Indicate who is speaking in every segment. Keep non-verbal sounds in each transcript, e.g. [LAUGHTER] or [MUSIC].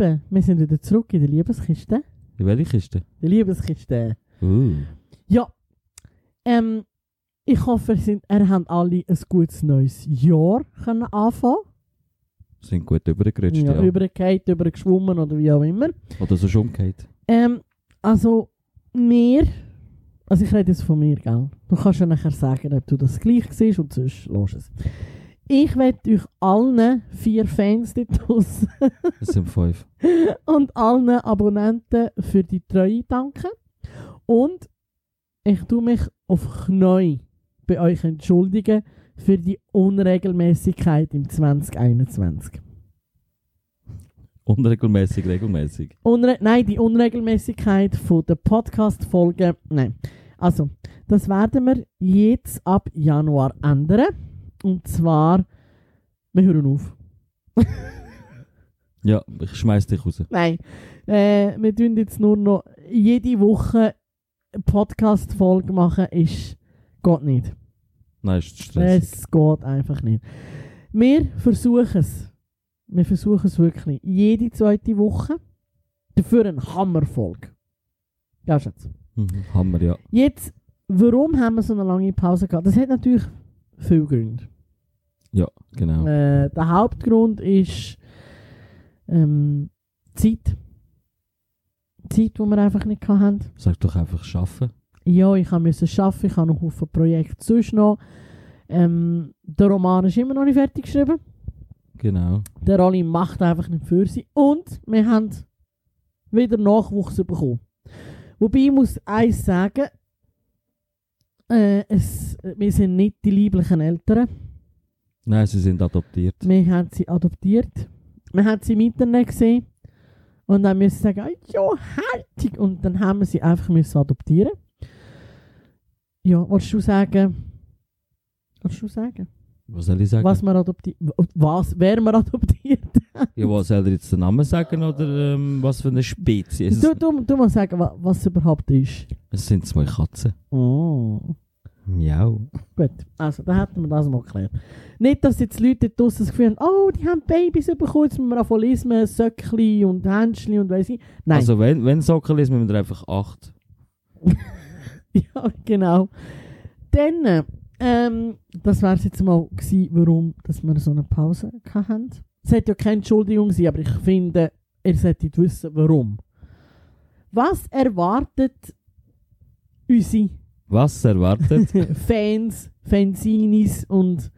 Speaker 1: Lieben, wir sind wieder zurück in der Liebeskiste.
Speaker 2: In welche Kiste?
Speaker 1: Die Liebeskiste.
Speaker 2: Uh.
Speaker 1: Ja, ähm, ich hoffe, ihr, sind, ihr habt alle ein gutes neues Jahr können anfangen
Speaker 2: Sind gut übergerutscht,
Speaker 1: Ja,
Speaker 2: ja.
Speaker 1: Übergeht, übergeschwommen oder wie auch immer.
Speaker 2: Oder so schon umgekehrt.
Speaker 1: Ähm, also, mir, also ich rede jetzt von mir, gell? Du kannst ja nachher sagen, ob du das gleich siehst und sonst los es. Ich werde euch allen vier Fans dort draussen
Speaker 2: Das sind fünf. [LAUGHS]
Speaker 1: und allen Abonnenten für die Treue danken. Und ich tue mich auf Knie bei euch entschuldigen für die Unregelmäßigkeit im 2021.
Speaker 2: Unregelmäßig, regelmäßig.
Speaker 1: Unre nein, die Unregelmäßigkeit von der Podcast-Folge. Nein. Also, das werden wir jetzt ab Januar ändern. Und zwar, wir hören auf. [LAUGHS]
Speaker 2: Ja, ich schmeiß dich raus.
Speaker 1: Nein. Äh, wir tun jetzt nur noch jede Woche eine Podcast-Folge machen, ist, geht nicht.
Speaker 2: Nein, ist stressig.
Speaker 1: Es geht einfach nicht. Wir versuchen es. Wir versuchen es wirklich. Jede zweite Woche. Dafür eine Hammerfolge. Ja, Schatz.
Speaker 2: Mhm. Hammer, ja.
Speaker 1: Jetzt, warum haben wir so eine lange Pause gehabt? Das hat natürlich viele Gründe.
Speaker 2: Ja, genau.
Speaker 1: Äh, der Hauptgrund ist ähm, Zeit. Zeit, die wir einfach nicht hatten.
Speaker 2: Sag doch einfach schaffen.
Speaker 1: Ja, ich musste arbeiten, ich habe noch Haufen Projekte sonst noch. Ähm, der Roman ist immer noch nicht fertig geschrieben.
Speaker 2: Genau.
Speaker 1: Der Rolli macht einfach nicht für sie. Und wir haben wieder Nachwuchs bekommen. Wobei ich muss eins sagen, äh, es, wir sind nicht die lieblichen Eltern.
Speaker 2: Nein, sie sind adoptiert.
Speaker 1: Wir haben sie adoptiert. Wir haben sie im Internet gesehen. Und dann müssen wir sagen, «Ah, ja, herzig. Und dann haben wir sie einfach müssen adoptieren. Ja, willst du sagen? Willst du sagen?
Speaker 2: Was soll ich sagen?
Speaker 1: Was wir adoptiert? Was? Wer wir [LAUGHS] adoptiert?
Speaker 2: Ja, was soll er jetzt den Namen sagen oder ähm, was für eine Spezies?
Speaker 1: Du, du, du musst sagen, wa- was es überhaupt ist.
Speaker 2: Es sind zwei Katzen.
Speaker 1: Oh.
Speaker 2: Miau.
Speaker 1: Gut, also dann hätten wir das mal geklärt. Nicht, dass jetzt Leute dort draussen das Gefühl haben, oh, die haben Babys bekommen, jetzt müssen wir anfangen lesen, Söckli und Händchen und weiss ich. Nein.
Speaker 2: Also wenn, wenn Sockel ist, müssen wir einfach acht. [LAUGHS]
Speaker 1: ja, genau. Dann, ähm, das wäre es jetzt mal gewesen, warum dass wir so eine Pause hatten. Es hätte ja keine Entschuldigung sein, aber ich finde, ihr solltet wissen, warum. Was erwartet unsere
Speaker 2: Was erwartet? [LAUGHS]
Speaker 1: Fans, Fansinis und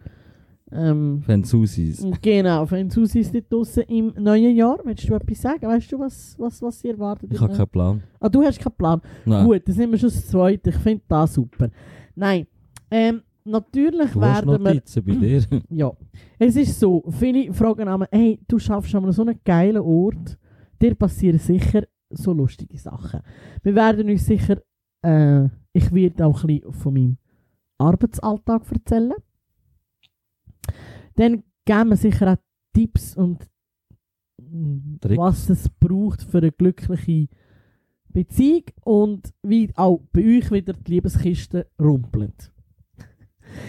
Speaker 1: ähm,
Speaker 2: Franzusis.
Speaker 1: genau, Fansusis dort draussen im neuen Jahr? Willst du etwas sagen? Weißt du, was, was, was sie erwartet?
Speaker 2: Ich habe keinen Plan.
Speaker 1: Ah, du hast keinen Plan.
Speaker 2: Nein.
Speaker 1: Gut, dann sind wir schon das Zweite. Ich finde das super. Nein, ähm, natürlich
Speaker 2: Du
Speaker 1: werden wir...
Speaker 2: Notizen bei dir. [CLEARS THROAT]
Speaker 1: Ja, es ist so, viele fragen einmal, hey, du schaffst an so einen geilen Ort, dir passieren sicher so lustige Sachen. Wir werden uns sicher, äh, ich werde auch ein bisschen von meinem Arbeitsalltag erzählen. Dann geben wir sicher auch Tipps und
Speaker 2: Tricks.
Speaker 1: was es braucht für eine glückliche Beziehung und wie auch bei euch wieder die Liebeskiste rumpelt.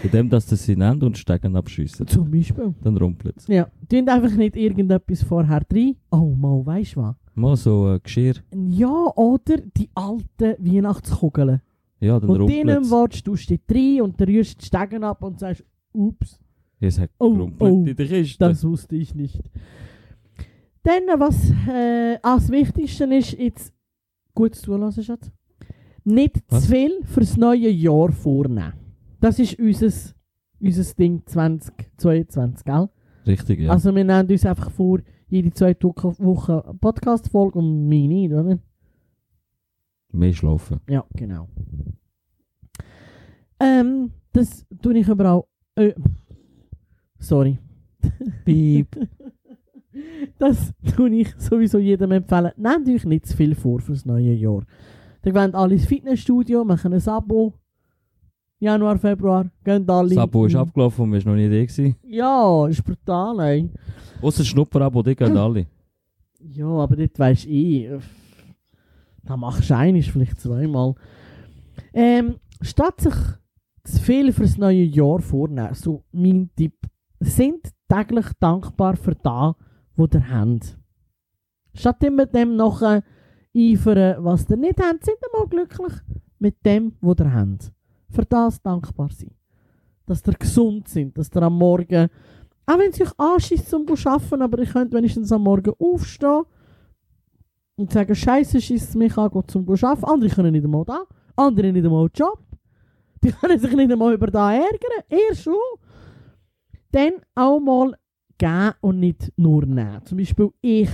Speaker 2: Bei dem, dass sie sie nennen und Stegen abschiessen.
Speaker 1: Zum Beispiel.
Speaker 2: Dann rumpelt es.
Speaker 1: Ja, tun einfach nicht irgendetwas vorher rein. Oh, mal, weißt du was?
Speaker 2: Mal so äh, Geschirr.
Speaker 1: Ja, oder die alten Weihnachtskugeln.
Speaker 2: Ja, dann
Speaker 1: Und
Speaker 2: rumpelt es.
Speaker 1: willst, tust du die rein und dann rührst die Stegen ab und sagst, ups,
Speaker 2: Ich sag,
Speaker 1: Oh, oh,
Speaker 2: in der Kiste.
Speaker 1: das wusste ich nicht. Dann, was äh, als Wichtigste ist, jetzt gut zulassen, Schatz. Nicht
Speaker 2: Was?
Speaker 1: zu viel fürs neue Jahr vornehmen. Das ist unser, unser Ding 2022, gell?
Speaker 2: Richtig, ja.
Speaker 1: Also wir nehmen uns einfach vor, jede zweite Woche, eine Podcast-Folge und mich nicht, oder?
Speaker 2: Mehr schlafen.
Speaker 1: Ja, genau. Ähm, das tue ich überall... Äh, sorry.
Speaker 2: Piep. [LAUGHS]
Speaker 1: Das tue ich sowieso jedem empfehlen. Nehmt euch nicht zu viel vor fürs neue Jahr. Dann gehen alle ins Fitnessstudio, machen ein Abo. Januar, Februar, gehen alle.
Speaker 2: Das Abo ist abgelaufen und wir noch nicht da.
Speaker 1: Ja, ist brutal, ey.
Speaker 2: Das Schnupperabo, die gehen alle. [CLEARS THROAT]
Speaker 1: Ja, aber das weisst ich. Da machst du einiges, vielleicht zweimal. Ähm, statt sich zu viel fürs neue Jahr vornehmen, so mein Tipp, sind täglich dankbar für das, was ihr habt. Statt immer dem nachher eifern, was ihr nicht habt, sind ihr mal glücklich mit dem, was ihr habt. Für das dankbar sein. Dass ihr gesund sind, dass ihr am Morgen, auch wenn es euch anschießt zum Arbeiten, aber ihr könnt wenigstens am Morgen aufstehen und sagen, Scheiße, schießt es mich an, geht zum Arbeiten. Andere können nicht einmal da, andere nicht einmal Job. Die [LAUGHS] können sich nicht einmal über da ärgern. Ihr schon. Dann auch mal geben und nicht nur nehmen. Zum Beispiel ich.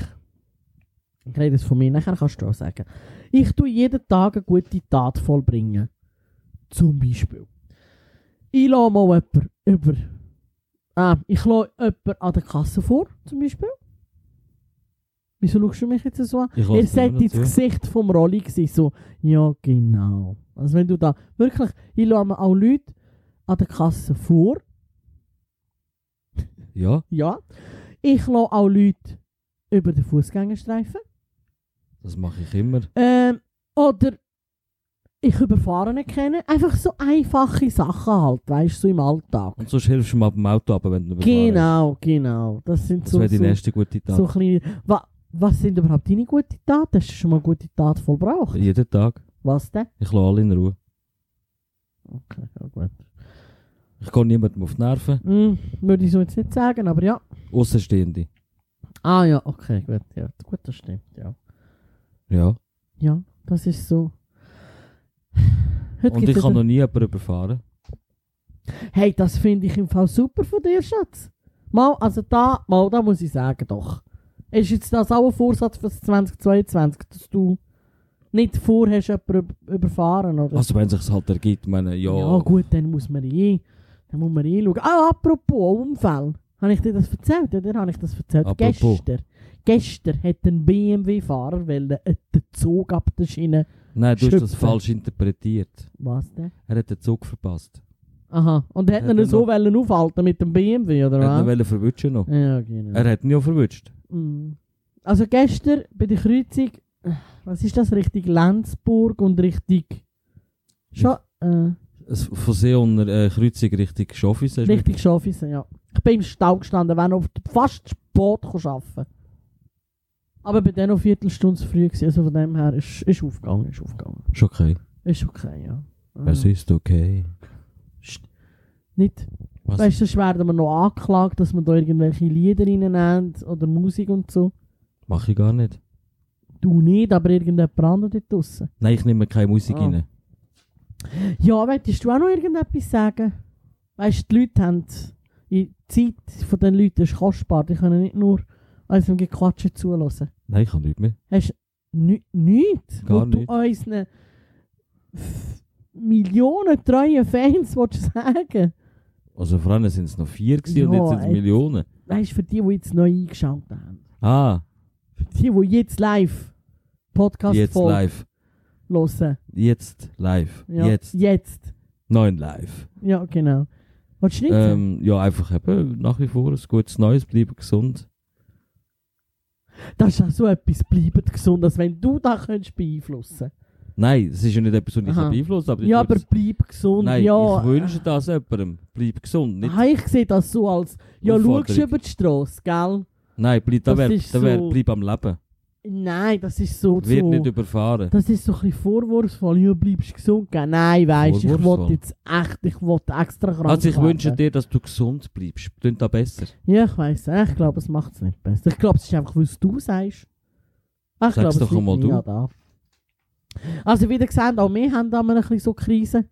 Speaker 1: Ich rede es von mir, nachher kannst du auch sagen. Ich tue jeden Tag eine gute Tat vollbringen. Zum Beispiel. Ich lasse mal jemanden über. Ah, ich lasse jemanden an der Kasse vor, zum Beispiel. Wieso schaust du mich jetzt so an? Seid
Speaker 2: immer
Speaker 1: ins. Gesicht vom Rolli gewesen, so, ja genau. Also wenn du da, wirklich, ich lasse mir auch Leute an der Kasse vor,
Speaker 2: Ja,
Speaker 1: ja. Ich lasse auch Leute über den Fußgängerstreifen.
Speaker 2: das mache ich immer.
Speaker 1: Ähm, oder ich überfahre nicht kennen. Einfach so einfache Sachen halt, weißt du, so im Alltag.
Speaker 2: Und sonst hilfst du ab dem Auto ab, wenn du überfahren hast.
Speaker 1: Genau, genau. Das sind
Speaker 2: Das
Speaker 1: so,
Speaker 2: wäre die
Speaker 1: so,
Speaker 2: nächste gute Tat.
Speaker 1: so kleine... Wa was sind überhaupt deine guten Taten? Hast du schon mal eine gute Tat vollbracht?
Speaker 2: Jeden Tag.
Speaker 1: Was denn?
Speaker 2: Ich lasse alle in Ruhe.
Speaker 1: Okay, ja gut.
Speaker 2: Ich gehe niemandem auf die Nerven.
Speaker 1: Hm, würde ich so jetzt nicht sagen, aber ja.
Speaker 2: Außenstehende.
Speaker 1: Ah ja, okay, gut. Ja, gut, das stimmt, ja.
Speaker 2: Ja.
Speaker 1: Ja, das ist so. Heute
Speaker 2: Und ich habe
Speaker 1: wieder-
Speaker 2: noch nie jemanden überfahren.
Speaker 1: Hey, das finde ich im Fall super von dir, Schatz. Mal, also da, mal, da muss ich sagen, doch. Ist jetzt das auch ein Vorsatz für das 2022, dass du nicht vorhast, jemanden üb- überfahren, oder?
Speaker 2: Also wenn es sich halt ergibt, meine, ja.
Speaker 1: ja, gut, dann muss man eh, dann muss man eh schauen. Ah, apropos Unfall. Habe ich dir das erzählt, oder? Habe ich das erzählt?
Speaker 2: Apropos.
Speaker 1: Gestern. Gestern hat ein BMW-Fahrer den Zug ab der Schiene.
Speaker 2: Nein, du hast das
Speaker 1: Schöpfen.
Speaker 2: falsch interpretiert.
Speaker 1: Was denn?
Speaker 2: Er hat den Zug verpasst.
Speaker 1: Aha. Und er hat
Speaker 2: Hat
Speaker 1: ihn
Speaker 2: er
Speaker 1: so wollen aufhalten mit dem BMW, oder
Speaker 2: Er hat ihn
Speaker 1: was?
Speaker 2: verwutschen noch.
Speaker 1: Ja, genau.
Speaker 2: Er hat ihn ja verwutscht.
Speaker 1: Mm. Also gestern bei der Kreuzung, was ist das, Richtung Lenzburg und Richtung... Schon, äh,
Speaker 2: Von See und äh, Kreuzung Richtung du
Speaker 1: Richtung Schaffhausen, ja. Ich bin im Stau gestanden, wenn auf fast Sport arbeiten Aber bei denen noch Viertelstunde zu früh gewesen, also von dem her ist, ist aufgegangen, ist aufgegangen.
Speaker 2: Ist okay.
Speaker 1: Ist okay, ja.
Speaker 2: Es ist okay.
Speaker 1: Nicht,
Speaker 2: Was?
Speaker 1: weißt du, sonst werden wir noch angeklagt, dass wir da irgendwelche Lieder reinnehmen oder Musik und so.
Speaker 2: Mach ich gar nicht.
Speaker 1: Du nicht, aber irgendjemand anderes dort draussen.
Speaker 2: Nein, ich nehme keine Musik
Speaker 1: Ah.
Speaker 2: rein.
Speaker 1: Ja, möchtest du auch noch irgendetwas sagen? Weißt du, die Leute haben. Zeit von den Leuten ist kostbar. Die können nicht nur unserem Gequatsche zulassen.
Speaker 2: Nein, ich kann nicht mehr.
Speaker 1: Hast du ni- nichts?
Speaker 2: Gar
Speaker 1: wo du
Speaker 2: nicht.
Speaker 1: unseren Millionen treuen Fans willst sagen
Speaker 2: Also vor allem sind es noch vier gewesen und
Speaker 1: Ja,
Speaker 2: jetzt sind es. Millionen.
Speaker 1: Weißt du, für die, die jetzt neu eingeschaltet haben.
Speaker 2: Ah,
Speaker 1: Für die, die jetzt live Podcast
Speaker 2: jetzt live.
Speaker 1: hören.
Speaker 2: Jetzt live.
Speaker 1: Ja,
Speaker 2: Jetzt.
Speaker 1: Jetzt.
Speaker 2: Neun live.
Speaker 1: Ja, genau. Nicht sagen?
Speaker 2: Ähm, ja, einfach eben nach wie vor ein gutes Neues, bleiben gesund.
Speaker 1: Das ist auch so etwas, bleibt gesund, als wenn du das könntest beeinflussen
Speaker 2: Nein, es ist ja nicht etwas, was ich
Speaker 1: Aha.
Speaker 2: beeinflussen aber
Speaker 1: Ja, aber bleib gesund.
Speaker 2: Nein,
Speaker 1: ja.
Speaker 2: ich wünsche das jemandem. Bleib gesund. Nicht,
Speaker 1: Ah, ich sehe das so als, ja, schaust über die Straße, gell?
Speaker 2: nein, bleib, da wär, da wär,
Speaker 1: so-
Speaker 2: bleib am Leben.
Speaker 1: Nein, das ist so,
Speaker 2: Wird
Speaker 1: so
Speaker 2: nicht überfahren.
Speaker 1: das ist so ein bisschen vorwurfsvoll. Ja, bleibst gesund, gell? Nein, weißt du, ich wollte jetzt echt, ich wollte extra krank
Speaker 2: Also ich
Speaker 1: werden.
Speaker 2: wünsche dir, dass du gesund bleibst. Klingt das besser?
Speaker 1: Ja, ich weiss, ich glaube, es macht es nicht besser. Ich glaube, es ist einfach, weil es du sagst. Ah, Ich
Speaker 2: Sag's
Speaker 1: glaube, es
Speaker 2: doch einmal du.
Speaker 1: an da. Also wie gesagt auch wir haben da mal ein bisschen so Krisen.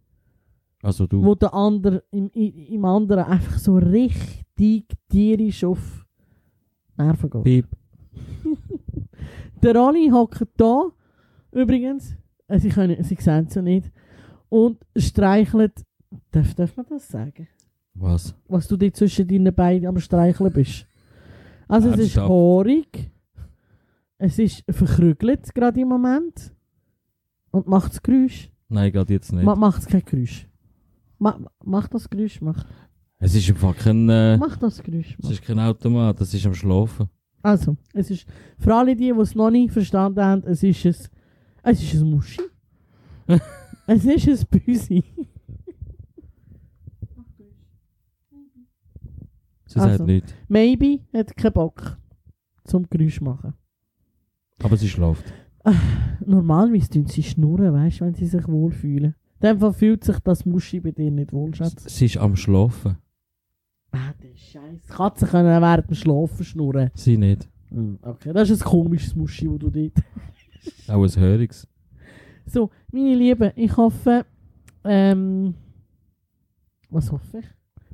Speaker 2: Also du.
Speaker 1: wo der andere im, im, im anderen einfach so richtig tierisch auf Nerven geht.
Speaker 2: Piep.
Speaker 1: Der Ronny hockt da, übrigens, äh, sie, können, sie sehen es ja nicht, und streichelt, darf, darf man das sagen?
Speaker 2: Was?
Speaker 1: Was du dir zwischen deinen Beinen am Streicheln bist. Also es ist
Speaker 2: Ernsthaft?
Speaker 1: haarig, es ist verkrügelt gerade im Moment und macht das Geräusch.
Speaker 2: Nein, gerade jetzt nicht.
Speaker 1: Ma, macht es kein Geräusch. Ma, mach das Geräusch, mach,
Speaker 2: es ist einfach kein, äh,
Speaker 1: mach das Geräusch.
Speaker 2: es
Speaker 1: Mach.
Speaker 2: ist kein Automat, das ist am Schlafen.
Speaker 1: Also, es ist für alle die, die es noch nicht verstanden haben, es ist ein, es ist ein Muschi. [LAUGHS] es ist ein Büsi.
Speaker 2: Sie
Speaker 1: Also.
Speaker 2: sagt nichts.
Speaker 1: Maybe hat keinen Bock zum Geräusch machen.
Speaker 2: Aber sie schläft. [SIGHS]
Speaker 1: Normalerweise tun sie schnurren, weißt du, wenn sie sich wohlfühlen. In dem Fall fühlt sich das Muschi bei dir nicht wohl, Schatz.
Speaker 2: Sie ist am Schlafen.
Speaker 1: Ah, der Scheiß. Katzen können während dem Schlafen schnurren.
Speaker 2: Sie nicht.
Speaker 1: Hm, Okay, das ist ein komisches Muschi, wo du dort. [LAUGHS]
Speaker 2: Auch ein Hörungs.
Speaker 1: So, meine Lieben, ich hoffe, ähm, was hoffe ich?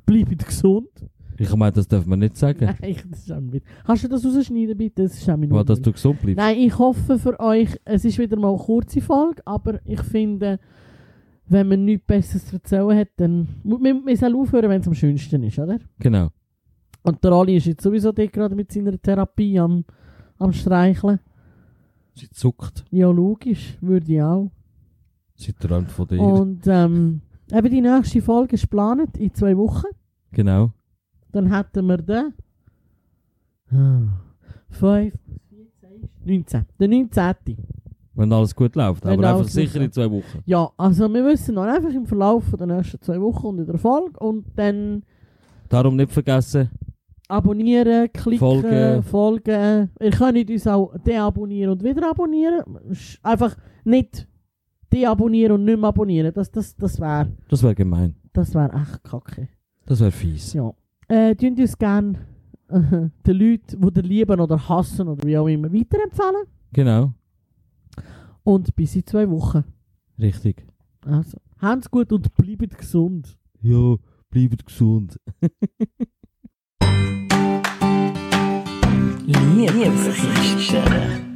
Speaker 1: Bleibt gesund.
Speaker 2: Ich meine, das darf man nicht sagen.
Speaker 1: Nein, [LAUGHS] das ist auch nicht. Kannst du das rausschneiden, bitte? Das ist auch mein
Speaker 2: dass du gesund bleibst.
Speaker 1: Nein, ich hoffe für euch, es ist wieder mal eine kurze Folge, aber ich finde, wenn man nichts Besseres zu erzählen hat, dann mu- wir, wir sollen aufhören, wenn es am schönsten ist, oder?
Speaker 2: Genau.
Speaker 1: Und der Ali ist jetzt sowieso gerade mit seiner Therapie am, am Streicheln.
Speaker 2: Sie zuckt.
Speaker 1: Ja, logisch, würde ich auch.
Speaker 2: Sie träumt von dir.
Speaker 1: Und ähm, eben die nächste Folge ist geplant in zwei Wochen.
Speaker 2: Genau.
Speaker 1: Dann hätten wir den. Ah, 5, 19. Der 19.
Speaker 2: Wenn alles gut läuft.
Speaker 1: Wenn
Speaker 2: Aber einfach
Speaker 1: alles
Speaker 2: sicher in zwei Wochen.
Speaker 1: Ja, also wir wissen noch einfach im Verlauf der nächsten zwei Wochen und in der Folge. Und dann
Speaker 2: Darum nicht vergessen,
Speaker 1: abonnieren, klicken,
Speaker 2: Folgen.
Speaker 1: folgen. Ihr könnt uns auch deabonnieren und wieder abonnieren. Einfach nicht deabonnieren und nicht mehr abonnieren. Das, das, das wäre
Speaker 2: das wäre gemein.
Speaker 1: das wär echt kacke.
Speaker 2: Das wäre fies.
Speaker 1: Ja. Äh, tun uns gerne äh, [LAUGHS] den Leuten, die ihr lieben oder hassen oder wie auch immer, weiterempfehlen.
Speaker 2: Genau.
Speaker 1: Und bis in zwei Wochen.
Speaker 2: Richtig.
Speaker 1: Also, habt's gut und bleibt gesund.
Speaker 2: Ja, bleibt gesund.
Speaker 3: Liebesgeschichten.